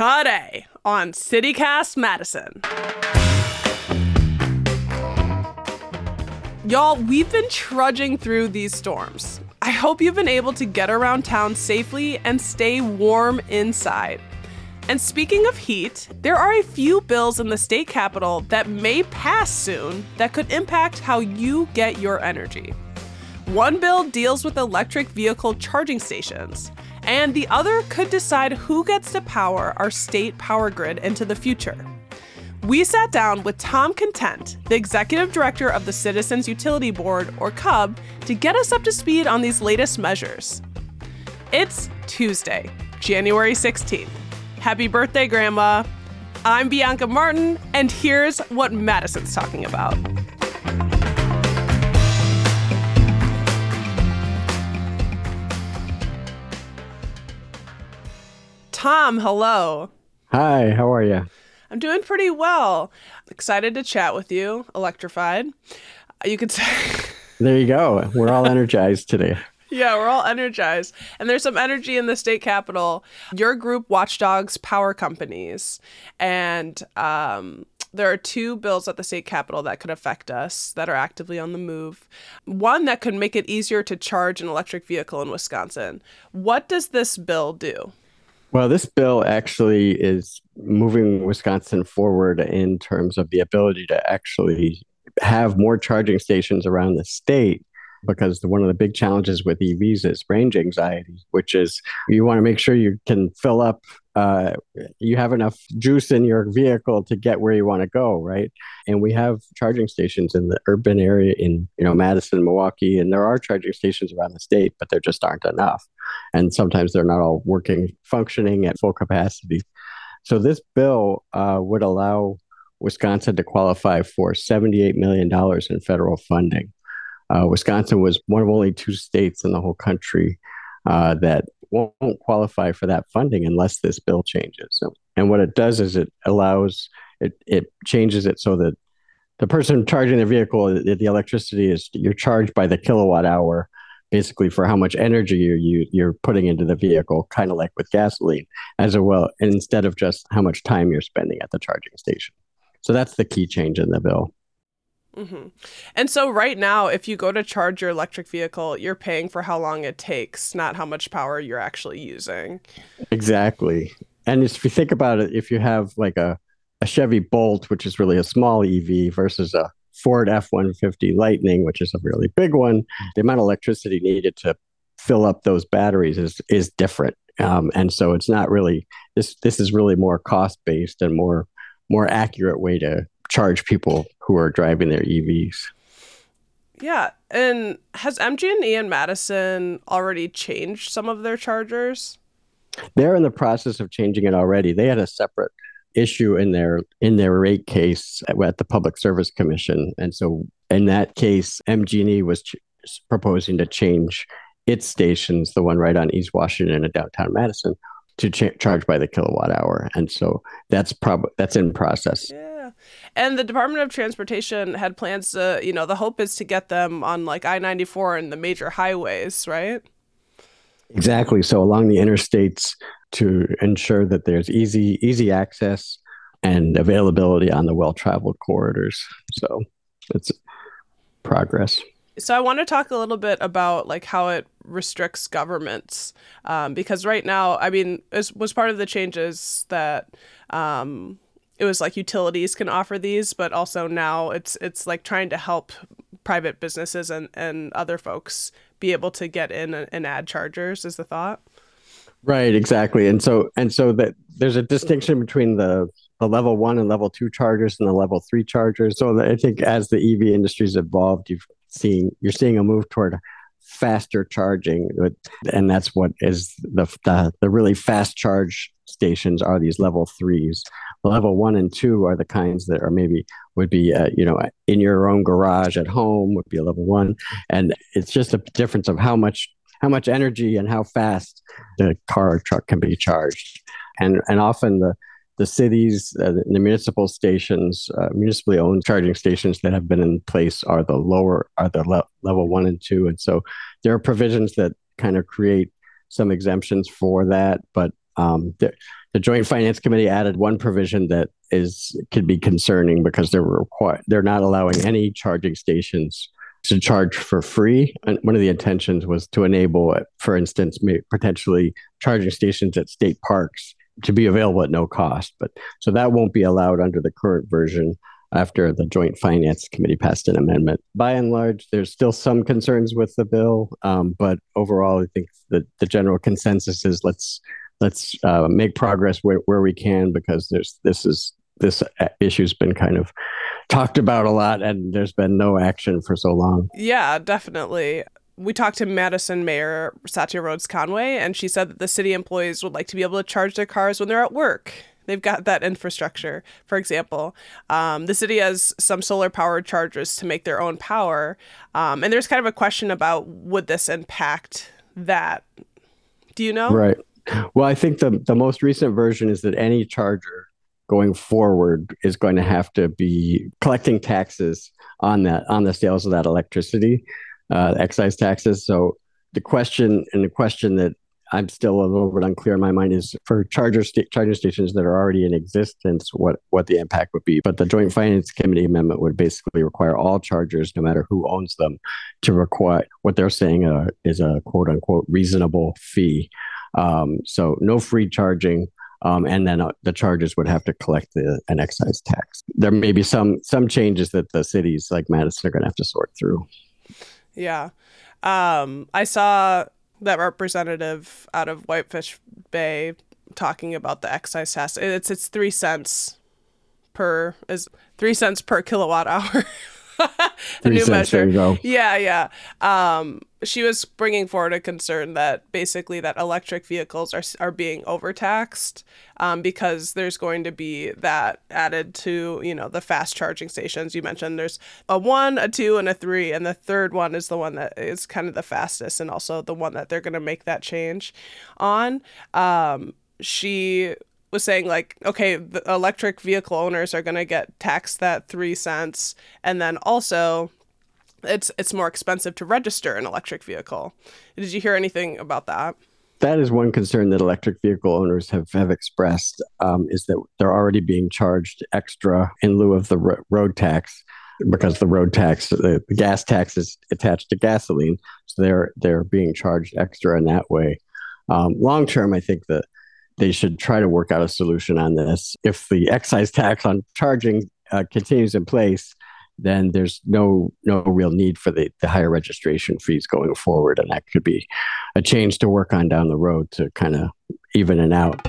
Today on CityCast Madison. Y'all, we've been trudging through these storms. I hope you've been able to get around town safely and stay warm inside. And speaking of heat, there are a few bills in the state capitol that may pass soon that could impact how you get your energy. One bill deals with electric vehicle charging stations, and the other could decide who gets to power our state power grid into the future. We sat down with Tom Content, the executive director of the Citizens Utility Board, or CUB, to get us up to speed on these latest measures. It's Tuesday, January 16th. Happy birthday, Grandma! I'm Bianca Martin, and here's what Madison's talking about. Tom, hello. Hi, how are you? I'm doing pretty well. Excited to chat with you, electrified. You could say. there you go. We're all energized today. Yeah, we're all energized. And there's some energy in the state capitol. Your group, Watchdogs Power Companies. And um, there are two bills at the state capitol that could affect us that are actively on the move. One that could make it easier to charge an electric vehicle in Wisconsin. What does this bill do? Well, this bill actually is moving Wisconsin forward in terms of the ability to actually have more charging stations around the state because one of the big challenges with EVs is range anxiety, which is you want to make sure you can fill up, uh, you have enough juice in your vehicle to get where you want to go, right? And we have charging stations in the urban area in you know Madison, Milwaukee, and there are charging stations around the state, but there just aren't enough, and sometimes they're not all working, functioning at full capacity. So this bill uh, would allow Wisconsin to qualify for $78 million in federal funding. Uh, Wisconsin was one of only two states in the whole country uh, that won't qualify for that funding unless this bill changes. So, and what it does is it allows it it changes it so that the person charging their vehicle, the, the electricity is you're charged by the kilowatt hour, basically for how much energy you, you you're putting into the vehicle, kind of like with gasoline, as well instead of just how much time you're spending at the charging station. So that's the key change in the bill. Mm-hmm. And so, right now, if you go to charge your electric vehicle, you're paying for how long it takes, not how much power you're actually using. Exactly. And if you think about it, if you have like a, a Chevy Bolt, which is really a small EV, versus a Ford F 150 Lightning, which is a really big one, the amount of electricity needed to fill up those batteries is, is different. Um, and so it's not really this this is really more cost based and more more accurate way to charge people who are driving their EVs. Yeah, and has MG&E and Madison already changed some of their chargers? They're in the process of changing it already. They had a separate issue in their in their rate case at, at the Public Service Commission, and so in that case, MG&E was ch- proposing to change its stations, the one right on East Washington and downtown Madison, to ch- charge by the kilowatt hour, and so that's probably that's in process. Yeah. And the Department of Transportation had plans to, you know, the hope is to get them on like I 94 and the major highways, right? Exactly. So along the interstates to ensure that there's easy easy access and availability on the well-traveled corridors. So it's progress. So I want to talk a little bit about like how it restricts governments um, because right now, I mean, it was part of the changes that um, it was like utilities can offer these, but also now it's it's like trying to help private businesses and, and other folks be able to get in and add chargers is the thought. Right, exactly. And so and so that there's a distinction between the the level one and level two chargers and the level three chargers. So I think as the EV industry's evolved, you've seen you're seeing a move toward faster charging, and that's what is the, the the really fast charge stations are these level threes. Level one and two are the kinds that are maybe would be uh, you know in your own garage at home would be a level one, and it's just a difference of how much how much energy and how fast the car or truck can be charged, and and often the the cities, uh, the municipal stations, uh, municipally owned charging stations that have been in place are the lower, are the le- level one and two. And so there are provisions that kind of create some exemptions for that. But um, the, the Joint Finance Committee added one provision that is could be concerning because they're required, they're not allowing any charging stations to charge for free. And one of the intentions was to enable, for instance, potentially charging stations at state parks to be available at no cost. But so that won't be allowed under the current version after the Joint Finance Committee passed an amendment. By and large, there's still some concerns with the bill, um, but overall, I think that the general consensus is let's let's uh, make progress where, where we can because there's this is this issue's been kind of talked about a lot and there's been no action for so long. Yeah, definitely we talked to Madison Mayor Satya Rhodes Conway, and she said that the city employees would like to be able to charge their cars when they're at work. They've got that infrastructure. For example, um, the city has some solar powered chargers to make their own power. Um, and there's kind of a question about would this impact that? Do you know? Right. Well, I think the, the most recent version is that any charger going forward is going to have to be collecting taxes on that on the sales of that electricity uh, excise taxes. So the question and the question that I'm still a little bit unclear in my mind is for charger charging stations that are already in existence, what what the impact would be. But the Joint Finance Committee amendment would basically require all chargers, no matter who owns them, to require what they're saying uh, is a quote unquote reasonable fee. Um, so no free charging. Um, and then uh, the charges would have to collect the, an excise tax. There may be some some changes that the cities like Madison are going to have to sort through. Yeah. Um, I saw that representative out of Whitefish Bay talking about the excise tax. It's it's three cents per is three cents per kilowatt hour. a new measure. Yeah, yeah. Um, she was bringing forward a concern that basically that electric vehicles are are being overtaxed um, because there's going to be that added to you know the fast charging stations you mentioned. There's a one, a two, and a three, and the third one is the one that is kind of the fastest and also the one that they're going to make that change on. Um, she was saying like okay the electric vehicle owners are going to get taxed that 3 cents. And then also it's it's more expensive to register an electric vehicle. Did you hear anything about that? That is one concern that electric vehicle owners have, have expressed um, is that they're already being charged extra in lieu of the ro- road tax because the road tax the, the gas tax is attached to gasoline. So they're they're being charged extra in that way. Um, long term i think that they should try to work out a solution on this. If the excise tax on charging uh, continues in place, then there's no no real need for the, the higher registration fees going forward, and that could be a change to work on down the road to kind of even it out.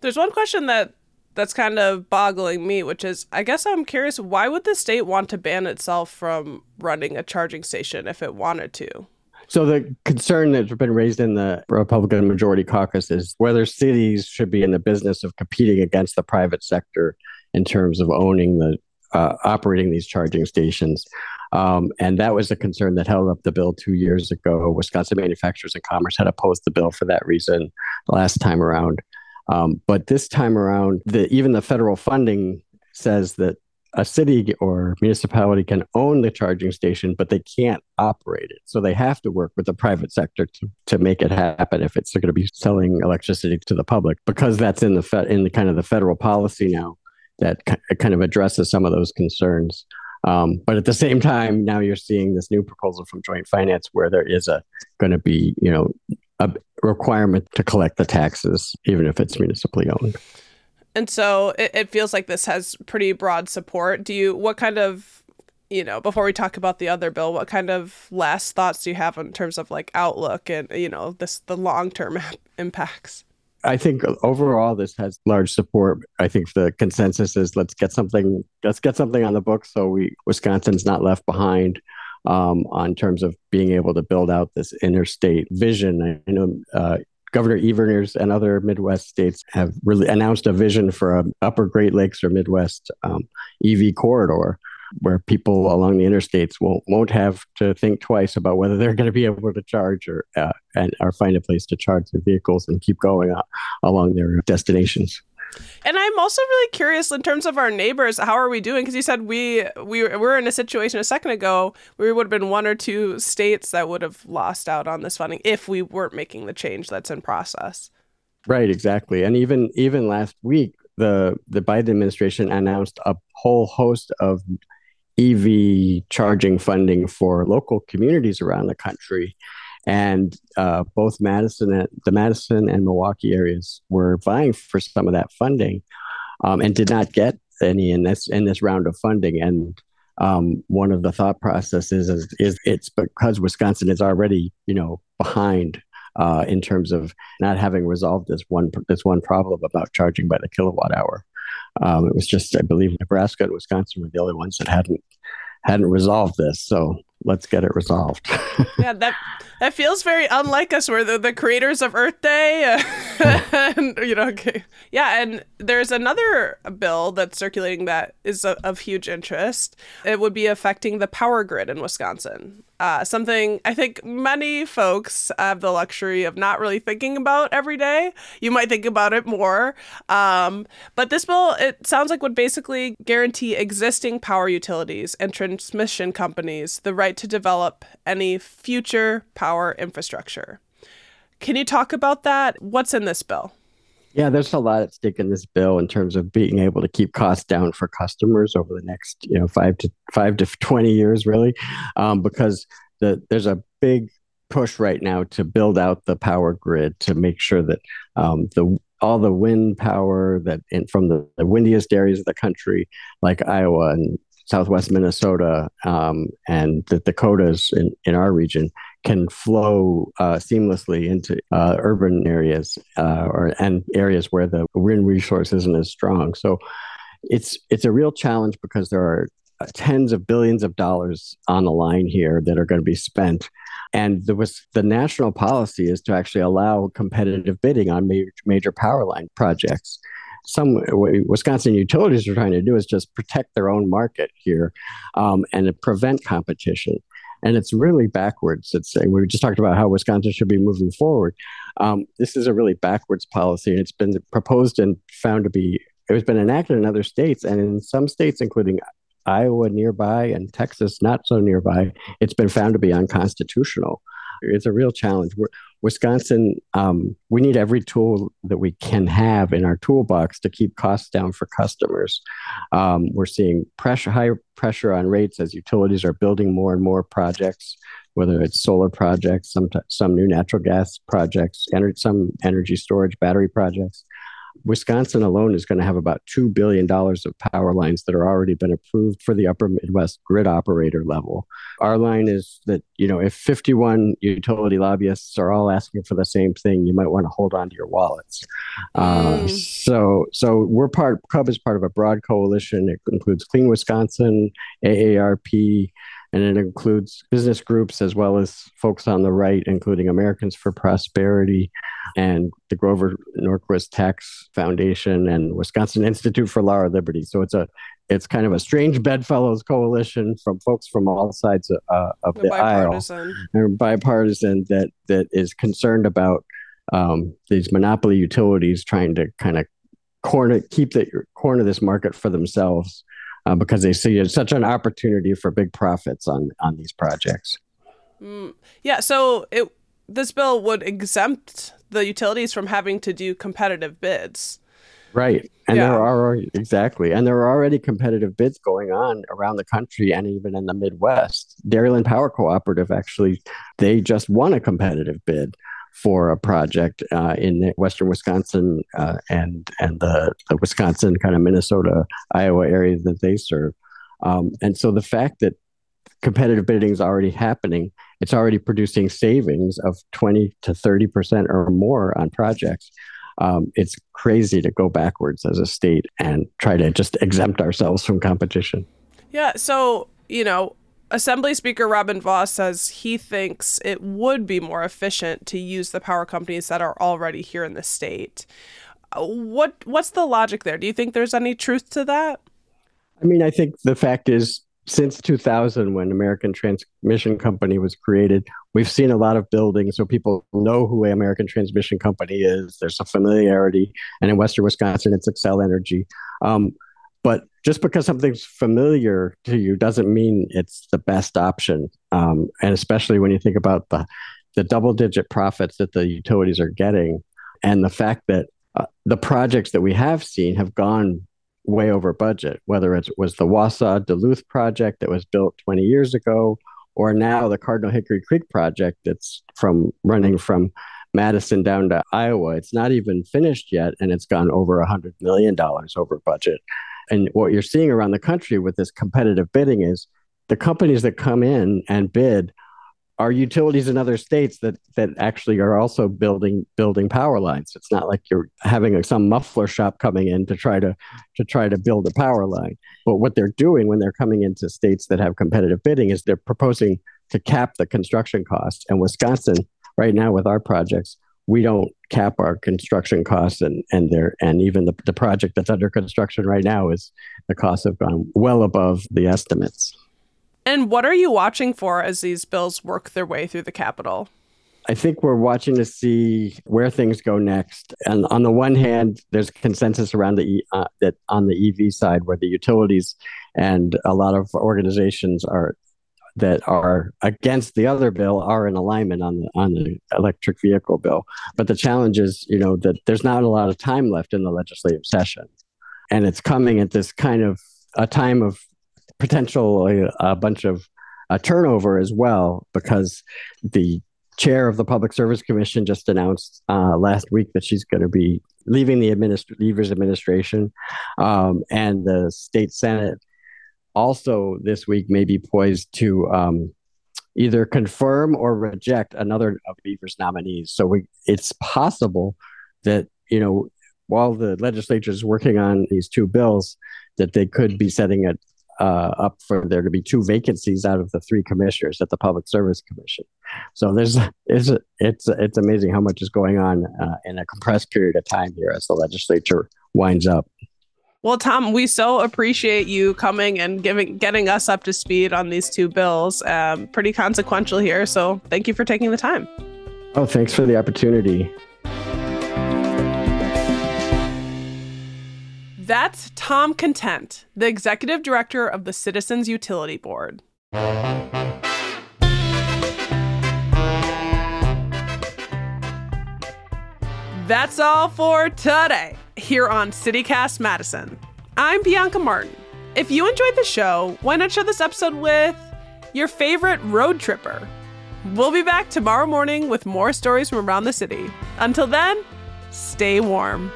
There's one question that that's kind of boggling me, which is I guess I'm curious why would the state want to ban itself from running a charging station if it wanted to? So the concern that's been raised in the Republican majority caucus is whether cities should be in the business of competing against the private sector in terms of owning the uh, operating these charging stations. Um, and that was a concern that held up the bill two years ago. Wisconsin Manufacturers and Commerce had opposed the bill for that reason last time around. Um, but this time around, the, even the federal funding says that a city or municipality can own the charging station, but they can't operate it. So they have to work with the private sector to, to make it happen if it's going to be selling electricity to the public, because that's in the fe- in the kind of the federal policy now that kind of addresses some of those concerns. Um, but at the same time, now you're seeing this new proposal from Joint Finance where there is a going to be, you know, a requirement to collect the taxes, even if it's municipally owned. And so it, it feels like this has pretty broad support. Do you, what kind of, you know, before we talk about the other bill, what kind of last thoughts do you have in terms of like outlook and, you know, this, the long term impacts? I think overall this has large support. I think the consensus is let's get something let's get something on the books so we Wisconsin's not left behind um, on terms of being able to build out this interstate vision. I know uh, Governor Evers and other Midwest states have really announced a vision for a Upper Great Lakes or Midwest um, EV corridor where people along the interstates won't won't have to think twice about whether they're going to be able to charge or uh, and or find a place to charge their vehicles and keep going uh, along their destinations. And I'm also really curious in terms of our neighbors. How are we doing? Because you said we we were in a situation a second ago where we would have been one or two states that would have lost out on this funding if we weren't making the change that's in process. Right, exactly. And even even last week, the the Biden administration announced a whole host of EV charging funding for local communities around the country. And uh, both Madison and the Madison and Milwaukee areas were vying for some of that funding, um, and did not get any in this in this round of funding. And um, one of the thought processes is, is it's because Wisconsin is already you know behind uh, in terms of not having resolved this one this one problem about charging by the kilowatt hour. Um, it was just, I believe, Nebraska and Wisconsin were the only ones that hadn't hadn't resolved this. So let's get it resolved. yeah, that that feels very unlike us. We're the, the creators of Earth Day, and you know, okay. yeah. And there's another bill that's circulating that is of, of huge interest. It would be affecting the power grid in Wisconsin. Uh, something I think many folks have the luxury of not really thinking about every day. You might think about it more. Um, but this bill, it sounds like would basically guarantee existing power utilities and transmission companies the right to develop any future power infrastructure. Can you talk about that? What's in this bill? Yeah, there's a lot at stake in this bill in terms of being able to keep costs down for customers over the next, you know, five to five to twenty years, really, um, because the, there's a big push right now to build out the power grid to make sure that um, the all the wind power that in, from the, the windiest areas of the country, like Iowa and Southwest Minnesota um, and the Dakotas in, in our region, can flow uh, seamlessly into uh, urban areas uh, or and areas where the wind resource isn't as strong. So it's it's a real challenge because there are tens of billions of dollars on the line here that are going to be spent. And the, the national policy is to actually allow competitive bidding on major, major power line projects. Some Wisconsin utilities are trying to do is just protect their own market here um, and prevent competition and it's really backwards. It's we just talked about how Wisconsin should be moving forward. Um, this is a really backwards policy, and it's been proposed and found to be. It has been enacted in other states, and in some states, including Iowa nearby and Texas not so nearby, it's been found to be unconstitutional. It's a real challenge. We're, Wisconsin, um, we need every tool that we can have in our toolbox to keep costs down for customers. Um, we're seeing pressure, high pressure on rates as utilities are building more and more projects, whether it's solar projects, some some new natural gas projects, some energy storage, battery projects. Wisconsin alone is going to have about $2 billion of power lines that are already been approved for the upper Midwest grid operator level. Our line is that, you know, if 51 utility lobbyists are all asking for the same thing, you might want to hold on to your wallets. Uh, mm. so, so we're part, CUB is part of a broad coalition. It includes Clean Wisconsin, AARP, and it includes business groups as well as folks on the right, including Americans for Prosperity and the Grover Norquist Tax Foundation and Wisconsin Institute for Law and Liberty. So it's a it's kind of a strange bedfellows coalition from folks from all sides uh, of the bipartisan. aisle, bipartisan that that is concerned about um, these monopoly utilities trying to kind of corner keep the corner this market for themselves uh, because they see it's such an opportunity for big profits on on these projects. Mm, yeah, so it this bill would exempt the utilities from having to do competitive bids. Right. And yeah. there are exactly. And there are already competitive bids going on around the country and even in the Midwest. Dairyland Power Cooperative actually they just won a competitive bid for a project uh, in western Wisconsin uh, and and the, the, Wisconsin kind of Minnesota Iowa area that they serve. Um, and so the fact that competitive bidding is already happening, it's already producing savings of twenty to thirty percent or more on projects. um, it's crazy to go backwards as a state and try to just exempt ourselves from competition. Yeah. So, you know, Assembly Speaker Robin Vos says he thinks it would be more efficient to use the power companies that are already here in the state. Uh, what what's the logic there? Do you think there's any truth to that? I mean, I think the fact is since 2000 when American Transmission Company was created, we've seen a lot of buildings so people know who American Transmission Company is. There's a familiarity, and in Western Wisconsin, it's Xcel Energy. Um, but just because something's familiar to you doesn't mean it's the best option. Um, and especially when you think about the the double digit profits that the utilities are getting, and the fact that uh, the projects that we have seen have gone way over budget, whether it was the Wausau Duluth project that was built 20 years ago, or now the Cardinal Hickory Creek project that's from running from Madison down to Iowa. It's not even finished yet, and it's gone over a $100 million over budget. And what you're seeing around the country with this competitive bidding is the companies that come in and bid are utilities in other states that that actually are also building building power lines. It's not like you're having some muffler shop coming in to try to to try to build a power line. But what they're doing when they're coming into states that have competitive bidding is they're proposing to cap the construction costs. And Wisconsin, right now with our projects, we don't cap our construction costs and and there and even the, the project that's under construction right now is the costs have gone well above the estimates. And what are you watching for as these bills work their way through the Capitol? I think we're watching to see where things go next. And on the one hand, there's consensus around the uh, that on the EV side, where the utilities and a lot of organizations are that are against the other bill are in alignment on the on the electric vehicle bill. But the challenge is, you know, that there's not a lot of time left in the legislative session, and it's coming at this kind of a time of potentially a bunch of uh, turnover as well because the chair of the Public Service Commission just announced uh, last week that she's going to be leaving the administ- Evers administration, um, and the state senate also this week may be poised to um, either confirm or reject another of Evers' nominees. So we, it's possible that you know while the legislature is working on these two bills, that they could be setting it uh, up for there to be two vacancies out of the three commissioners at the Public Service Commission. So there's it's it's it's amazing how much is going on uh, in a compressed period of time here as the legislature winds up. Well, Tom, we so appreciate you coming and giving getting us up to speed on these two bills. Um, pretty consequential here, so thank you for taking the time. Oh, thanks for the opportunity. That's Tom Content, the executive director of the Citizens Utility Board. That's all for today here on CityCast Madison. I'm Bianca Martin. If you enjoyed the show, why not share this episode with your favorite road tripper? We'll be back tomorrow morning with more stories from around the city. Until then, stay warm.